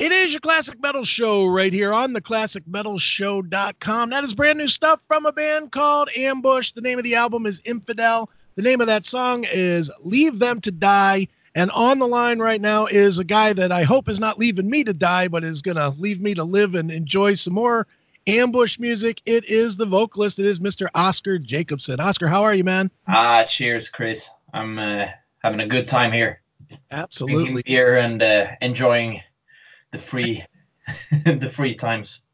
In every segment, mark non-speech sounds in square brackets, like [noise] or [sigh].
It is your classic metal show right here on the classicmetalshow.com. That is brand new stuff from a band called Ambush. The name of the album is Infidel. The name of that song is Leave Them to Die. And on the line right now is a guy that I hope is not leaving me to die, but is going to leave me to live and enjoy some more ambush music. It is the vocalist. It is Mr. Oskar Jacobsson. Oskar, how are you, man? Ah, cheers, Chris. I'm uh, having a good time here. Absolutely. Here and uh, enjoying the free, [laughs] the free times.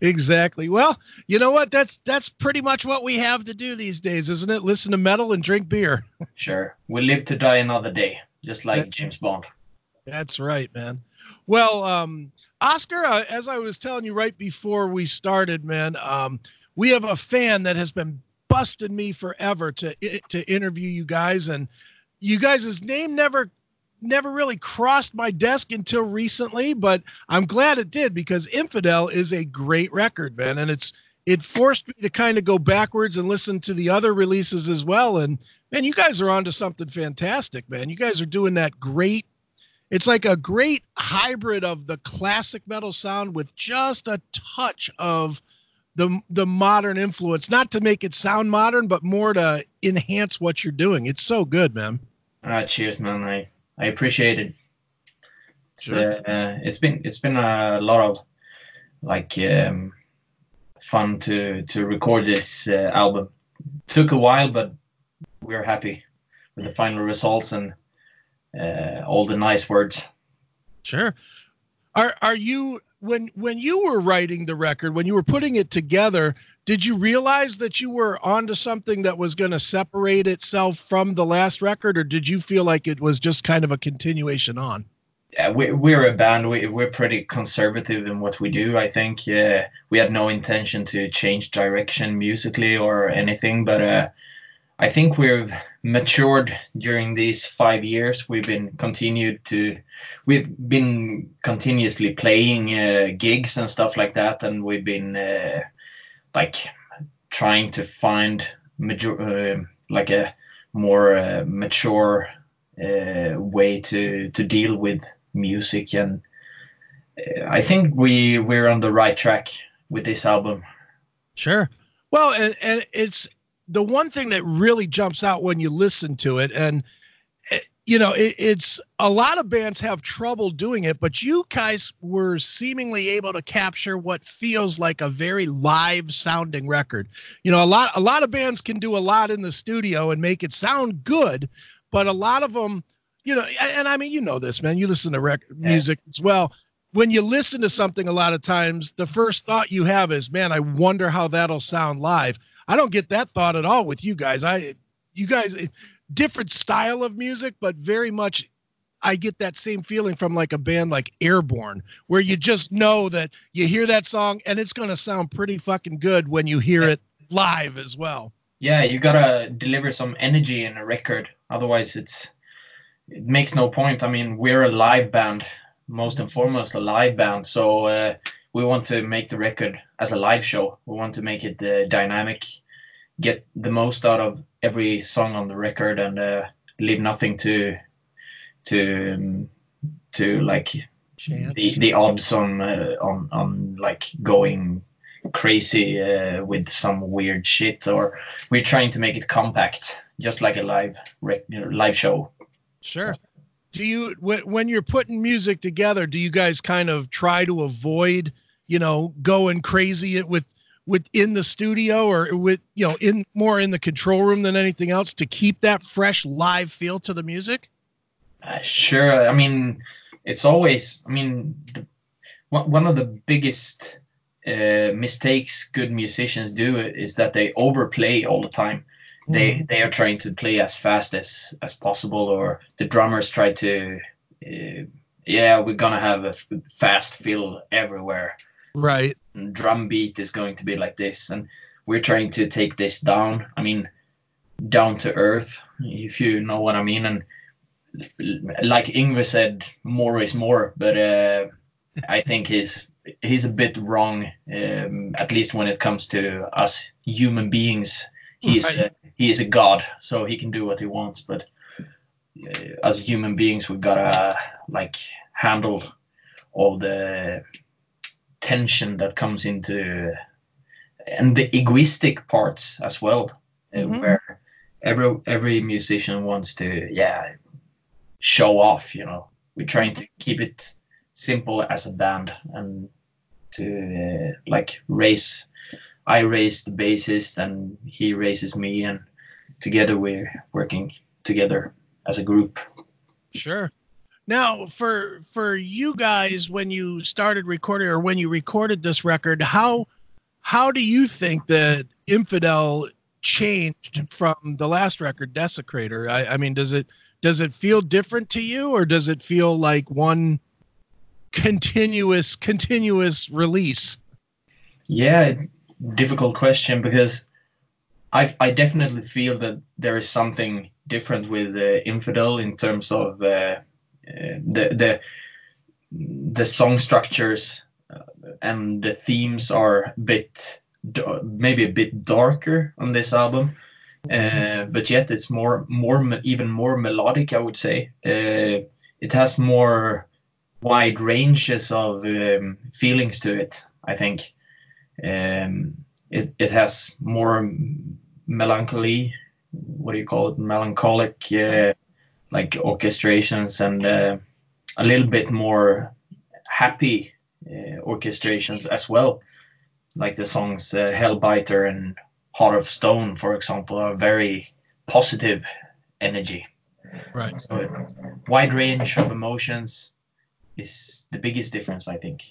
Exactly. Well, you know what? That's that's pretty much what we have to do these days, isn't it? Listen to metal and drink beer. [laughs] sure. We live to die another day, just like that, James Bond. That's right, man. Well, um, Oskar, uh, as I was telling you right before we started, man, um, we have a fan that has been busting me forever to to interview you guys, and you guys' name never never really crossed my desk until recently, but I'm glad it did because Infidel is a great record, man, and it's it forced me to kind of go backwards and listen to the other releases as well. And man, you guys are onto something fantastic, man. You guys are doing that great it's like a great hybrid of the classic metal sound with just a touch of the the modern influence. Not to make it sound modern but more to enhance what you're doing. It's so good man. Uh, cheers man. I i appreciate it it's, sure. uh, it's been it's been a lot of like um, fun to to record this uh, album took a while but we're happy with the final results and uh, all the nice words. Sure. Are are you when when you were writing the record, when you were putting it together, did you realize that you were onto something that was going to separate itself from the last record, or did you feel like it was just kind of a continuation on? Yeah, we, we're a band. We, we're pretty conservative in what we do. I think yeah, we had no intention to change direction musically or anything, but uh, I think we've matured during these five years. We've been continued to, we've been continuously playing uh, gigs and stuff like that, and we've been uh, like trying to find major, uh, like a more uh, mature uh, way to to deal with music, and uh, I think we we're on the right track with this album. Sure. Well, and, and it's the one thing that really jumps out when you listen to it, and eh, you know, it, it's a lot of bands have trouble doing it, but you guys were seemingly able to capture what feels like a very live sounding record. You know, a lot a lot of bands can do a lot in the studio and make it sound good, but a lot of them, you know, and, and I mean, you know this, man. You listen to rec- music as well. When you listen to something, a lot of times the first thought you have is, "Man, I wonder how that'll sound live." I don't get that thought at all with you guys. I, you guys, different style of music, but very much I get that same feeling from like a band like Airborne, where you just know that you hear that song and it's going to sound pretty fucking good when you hear it live as well. Yeah, you gotta deliver some energy in a record. Otherwise, it's it makes no point. I mean, we're a live band, most and foremost a live band. So uh, we want to make the record as a live show. We want to make it uh, dynamic, get the most out of every song on the record, and uh, leave nothing to to um, to like Chance. the the odds on uh, on on like going crazy uh, with some weird shit. Or we're trying to make it compact, just like a live rec- live show. Sure do you when, when you're putting music together do you guys kind of try to avoid you know going crazy with within the studio or with you know in more in the control room than anything else to keep that fresh live feel to the music? Uh, sure. I mean it's always i mean the, one of the biggest uh, mistakes good musicians do is that they overplay all the time. They mm-hmm. they are trying to play as fast as as possible or the drummers try to uh, yeah we're gonna have a fast fill everywhere. Right drum beat is going to be like this and we're trying to take this down i mean down to earth if you know what i mean and like Yngwie said more is more but uh, i think he's he's a bit wrong um, at least when it comes to us human beings he's right. uh, he is a god, so he can do what he wants. But uh, as human beings, we gotta like handle all the tension that comes into and the egoistic parts as well, uh, mm-hmm. where every every musician wants to yeah show off. You know, we're trying to keep it simple as a band and to uh, like raise. I raise the bassist and he raises me, and together we're working together as a group. Sure. Now, for for you guys, when you started recording or when you recorded this record, how how do you think that Infidel changed from the last record, Desecrator? I, I mean, does it does it feel different to you, or does it feel like one continuous continuous release? Yeah, difficult question because I I definitely feel that there is something different with uh, Infidel in terms of. Uh, the the the song structures uh, and the themes are a bit maybe a bit darker on this album. Uh, but yet it's more more even more melodic i would say. Uh, it has more wide ranges of um, feelings to it i think. Um, it, it has more melancholy what do you call it? Melancholic uh, like orchestrations and uh, a little bit more happy uh, orchestrations as well. Like the songs uh, Hellbiter and Heart of Stone, for example, are very positive energy. Right. So wide range of emotions is the biggest difference, I think.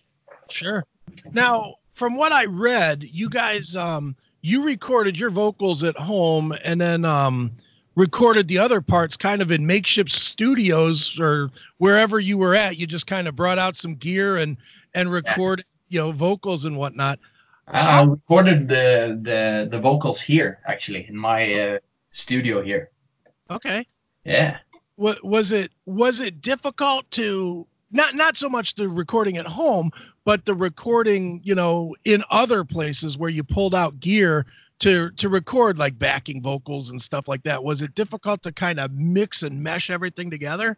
Sure. Now, from what I read, you guys um you recorded your vocals at home and then um recorded the other parts kind of in makeshift studios or wherever you were at. You just kind of brought out some gear and and recorded, you know, vocals and whatnot. I recorded the the the vocals here actually in my uh, studio here. Okay. Yeah. What was it? Was it difficult to not not so much the recording at home, but the recording, you know, in other places where you pulled out gear to to record like backing vocals and stuff like that was it difficult to kind of mix and mesh everything together?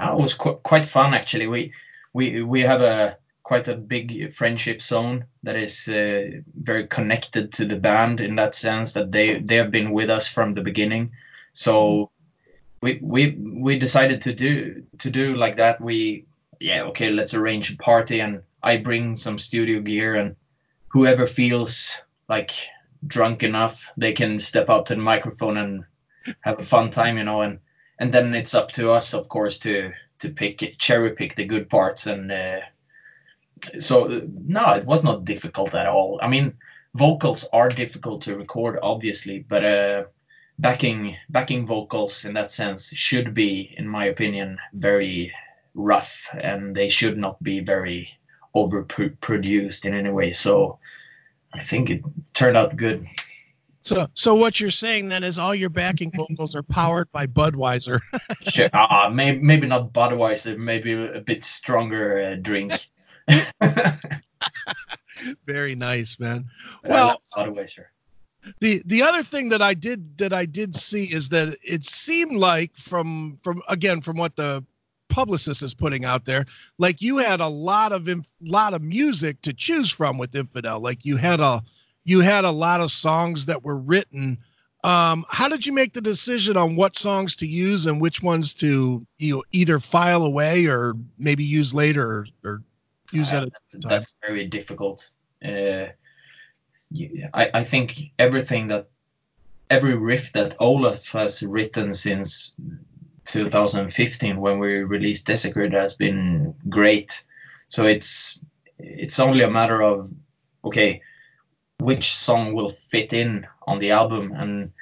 It was qu- quite fun actually. We we we have a quite a big friendship zone that is uh, very connected to the band in that sense that they they have been with us from the beginning. So we we we decided to do to do like that. We yeah okay let's arrange a party and i bring some studio gear and whoever feels like drunk enough, they can step up to the microphone and have a fun time, you know, and and then it's up to us, of course, to to pick cherry pick the good parts, and uh, so no, it was not difficult at all. I mean, vocals are difficult to record, obviously, but uh, backing backing vocals in that sense should be, in my opinion, very rough, and they should not be very overproduced in any way. So I think it turned out good. So, so what you're saying then is all your backing vocals are powered by Budweiser. [laughs] sure, uh, maybe maybe not Budweiser, maybe a bit stronger uh, drink. [laughs] Very nice, man. Well, Budweiser. The the other thing that I did that I did see is that it seemed like from from again from what the publicist is putting out there like you had a lot of inf- lot of music to choose from with infidel like you had a you had a lot of songs that were written um, how did you make the decision on what songs to use and which ones to you know, either file away or maybe use later or, or use uh, at a time? That's very difficult. Uh, I, I think everything that every riff that Olof has written since 2015 when we released Desecrator has been great. So it's it's only a matter of okay, which song will fit in on the album and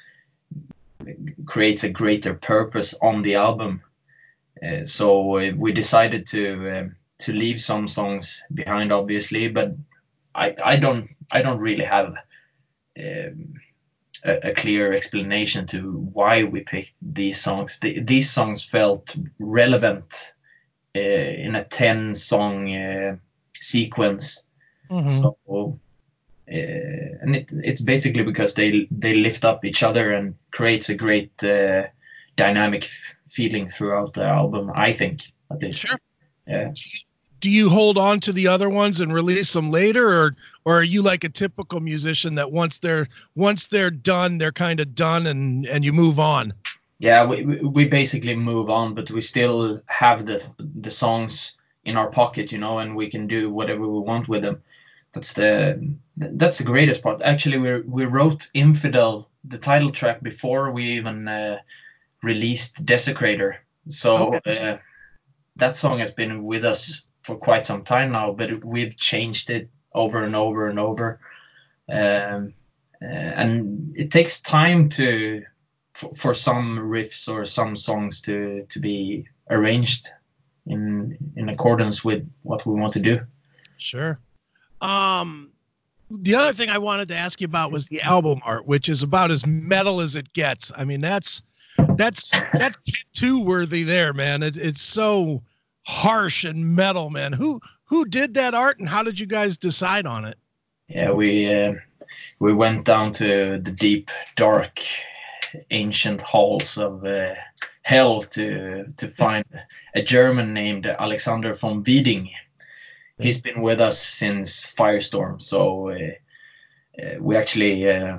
create a greater purpose on the album. Uh, so uh, we decided to um, to leave some songs behind, obviously, but I I don't I don't really have. Um, a, a, clear explanation to why we picked these songs. The, these songs felt relevant uh, in a 10 song uh, sequence. Mm-hmm. So, uh, and it, it's basically because they they lift up each other and creates a great uh, dynamic f- feeling throughout the album. I think at least. Sure. Yeah. Do you hold on to the other ones and release them later or or are you like a typical musician that once they're once they're done they're kind of done and and you move on? Yeah we, we basically move on but we still have the the songs in our pocket you know and we can do whatever we want with them. That's the that's the greatest part. Actually we we wrote infidel the title track before we even uh, released desecrator. So okay. uh, that song has been with us for quite some time now, but we've changed it over and over and over. Um, uh, and it takes time to for, for, some riffs or some songs to to be arranged in in accordance with what we want to do. Sure. Um, the other thing I wanted to ask you about was the album art, which is about as metal as it gets. I mean, that's that's that's too worthy there, man. It, it's so harsh and metal, man. Who who did that art, and how did you guys decide on it? Yeah, we uh, we went down to the deep, dark, ancient halls of uh, hell to to find a German named Alexander von Wieding. He's been with us since Firestorm, so uh, uh we actually uh,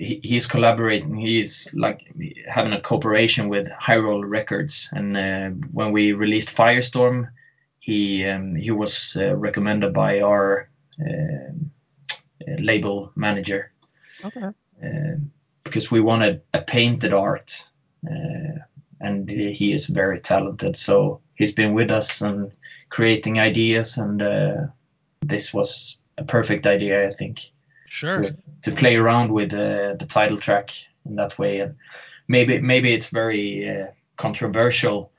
he, he's collaborating. He's like having a cooperation with High Roller Records, and uh, when we released Firestorm, he um, he was uh, recommended by our uh, label manager. Okay. Uh, because we wanted a painted art, uh, and he is very talented. So he's been with us and creating ideas, and uh, this was a perfect idea, I think. Sure. To, to play around with uh, the title track in that way, and maybe maybe it's very uh, controversial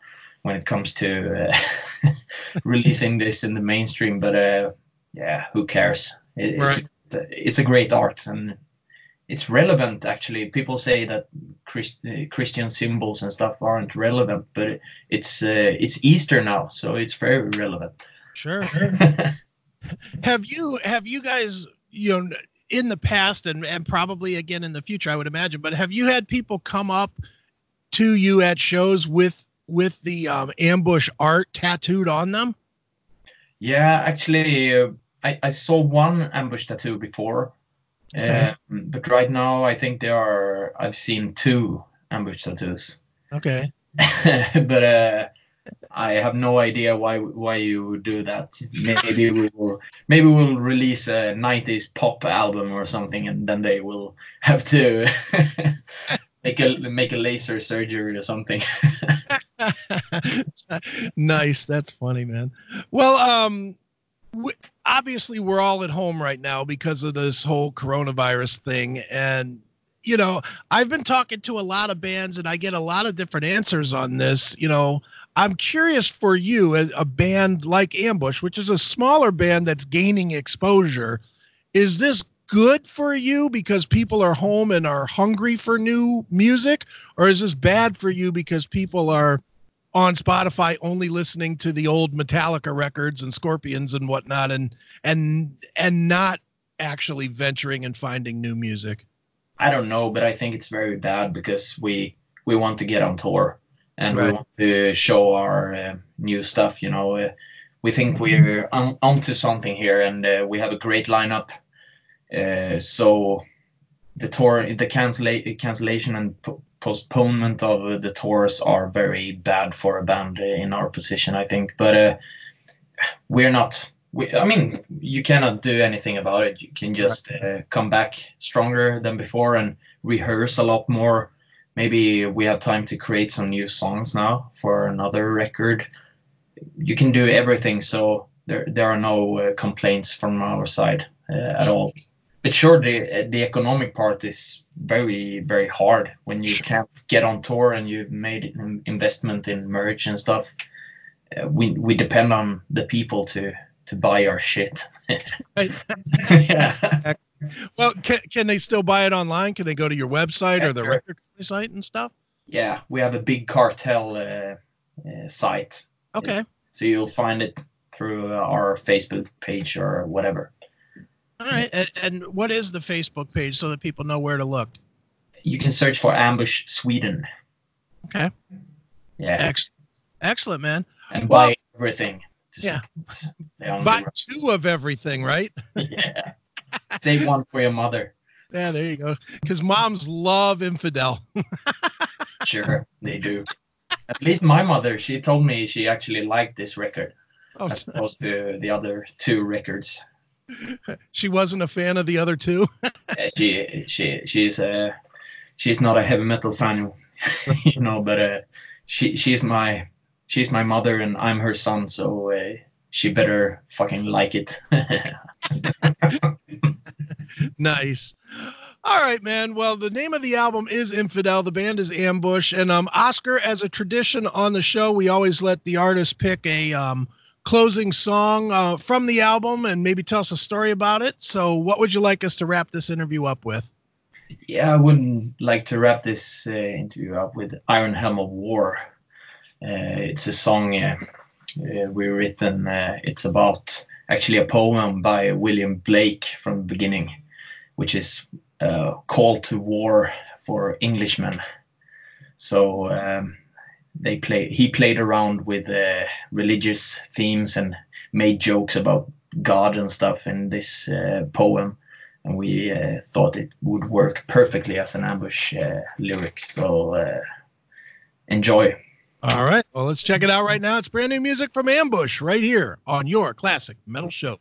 when it comes to uh, [laughs] releasing this in the mainstream, but uh, yeah, who cares? It, right. It's it's a great art and it's relevant actually. People say that Christ, uh, Christian symbols and stuff aren't relevant, but it's uh, it's Easter now, so it's very relevant. Sure. [laughs] have you have you guys you know in the past and, and probably again in the future, I would imagine. But have you had people come up to you at shows with with the um, ambush art tattooed on them? Yeah, actually, uh, I, I saw one ambush tattoo before, okay. Um, but right now I think there are. I've seen two ambush tattoos. Okay. [laughs] but uh, I have no idea why why you would do that. Maybe we will maybe we'll release a '90s pop album or something, and then they will [laughs] have to [laughs] make a make a laser surgery or something. [laughs] nice, that's funny, man. Well, um, we, obviously we're all at home right now because of this whole coronavirus thing, and you know, I've been talking to a lot of bands, and I get a lot of different answers on this. You know I'm curious for you, a, a band like Ambush, which is a smaller band that's gaining exposure. Is this good for you because people are home and are hungry for new music, or is this bad for you because people are on Spotify only listening to the old Metallica records and Scorpions and whatnot, and and and not actually venturing and finding new music? I don't know, but I think it's very bad because we we want to get on tour and right. we want to show our uh, new stuff. You know, uh, we think we're on, onto something here, and uh, we have a great lineup. Uh, so the tour, the cancel cancellation and po- postponement of the tours are very bad for a band in our position, I think. But uh, we're not. We, I mean, you cannot do anything about it. You can just uh, come back stronger than before and rehearse a lot more maybe we have time to create some new songs now for another record. You can do everything, so there there are no uh, complaints from our side uh, at all. But sure, the the economic part is very very hard when you can't get on tour and you've made an investment in merch and stuff. Uh, we we depend on the people to to buy our shit. [laughs] yeah. Well, can, can they still buy it online? Can they go to your website yeah, or the sure. record site and stuff? Yeah, we have a big cartel uh, uh, site. Okay. So you'll find it through our Facebook page or whatever. All right. And, and what is the Facebook page so that people know where to look? You can search for Ambush Sweden. Okay. Yeah. Excellent, Excellent man. And well, buy everything. yeah. Buy two of everything, right? [laughs] yeah. Save one for your mother. Yeah, there you go. Because moms love infidel. [laughs] sure, they do. At least my mother, she told me she actually liked this record oh, as [laughs] opposed to the other two records. She wasn't a fan of the other two. [laughs] she she she's a she's not a heavy metal fan, you know, but uh, she she's my she's my mother and I'm her son, so uh, she better fucking like it. [laughs] nice. All right, man. Well, the name of the album is Infidel. The band is Ambush, and um, Oskar, as a tradition on the show, we always let the artist pick a um closing song uh, from the album and maybe tell us a story about it. So, what would you like us to wrap this interview up with? Yeah, I wouldn't like to wrap this uh, interview up with Iron Helm of War. Uh, it's a song uh, uh, we written. Uh, it's about actually a poem by William Blake from the beginning, which is a call to war for Englishmen. So um, they play. He played around with uh, religious themes and made jokes about God and stuff in this uh, poem, and we uh, thought it would work perfectly as an ambush uh, lyric. So uh, enjoy. All right. Well, let's check it out right now. It's brand new music from Ambush right here on your classic metal show.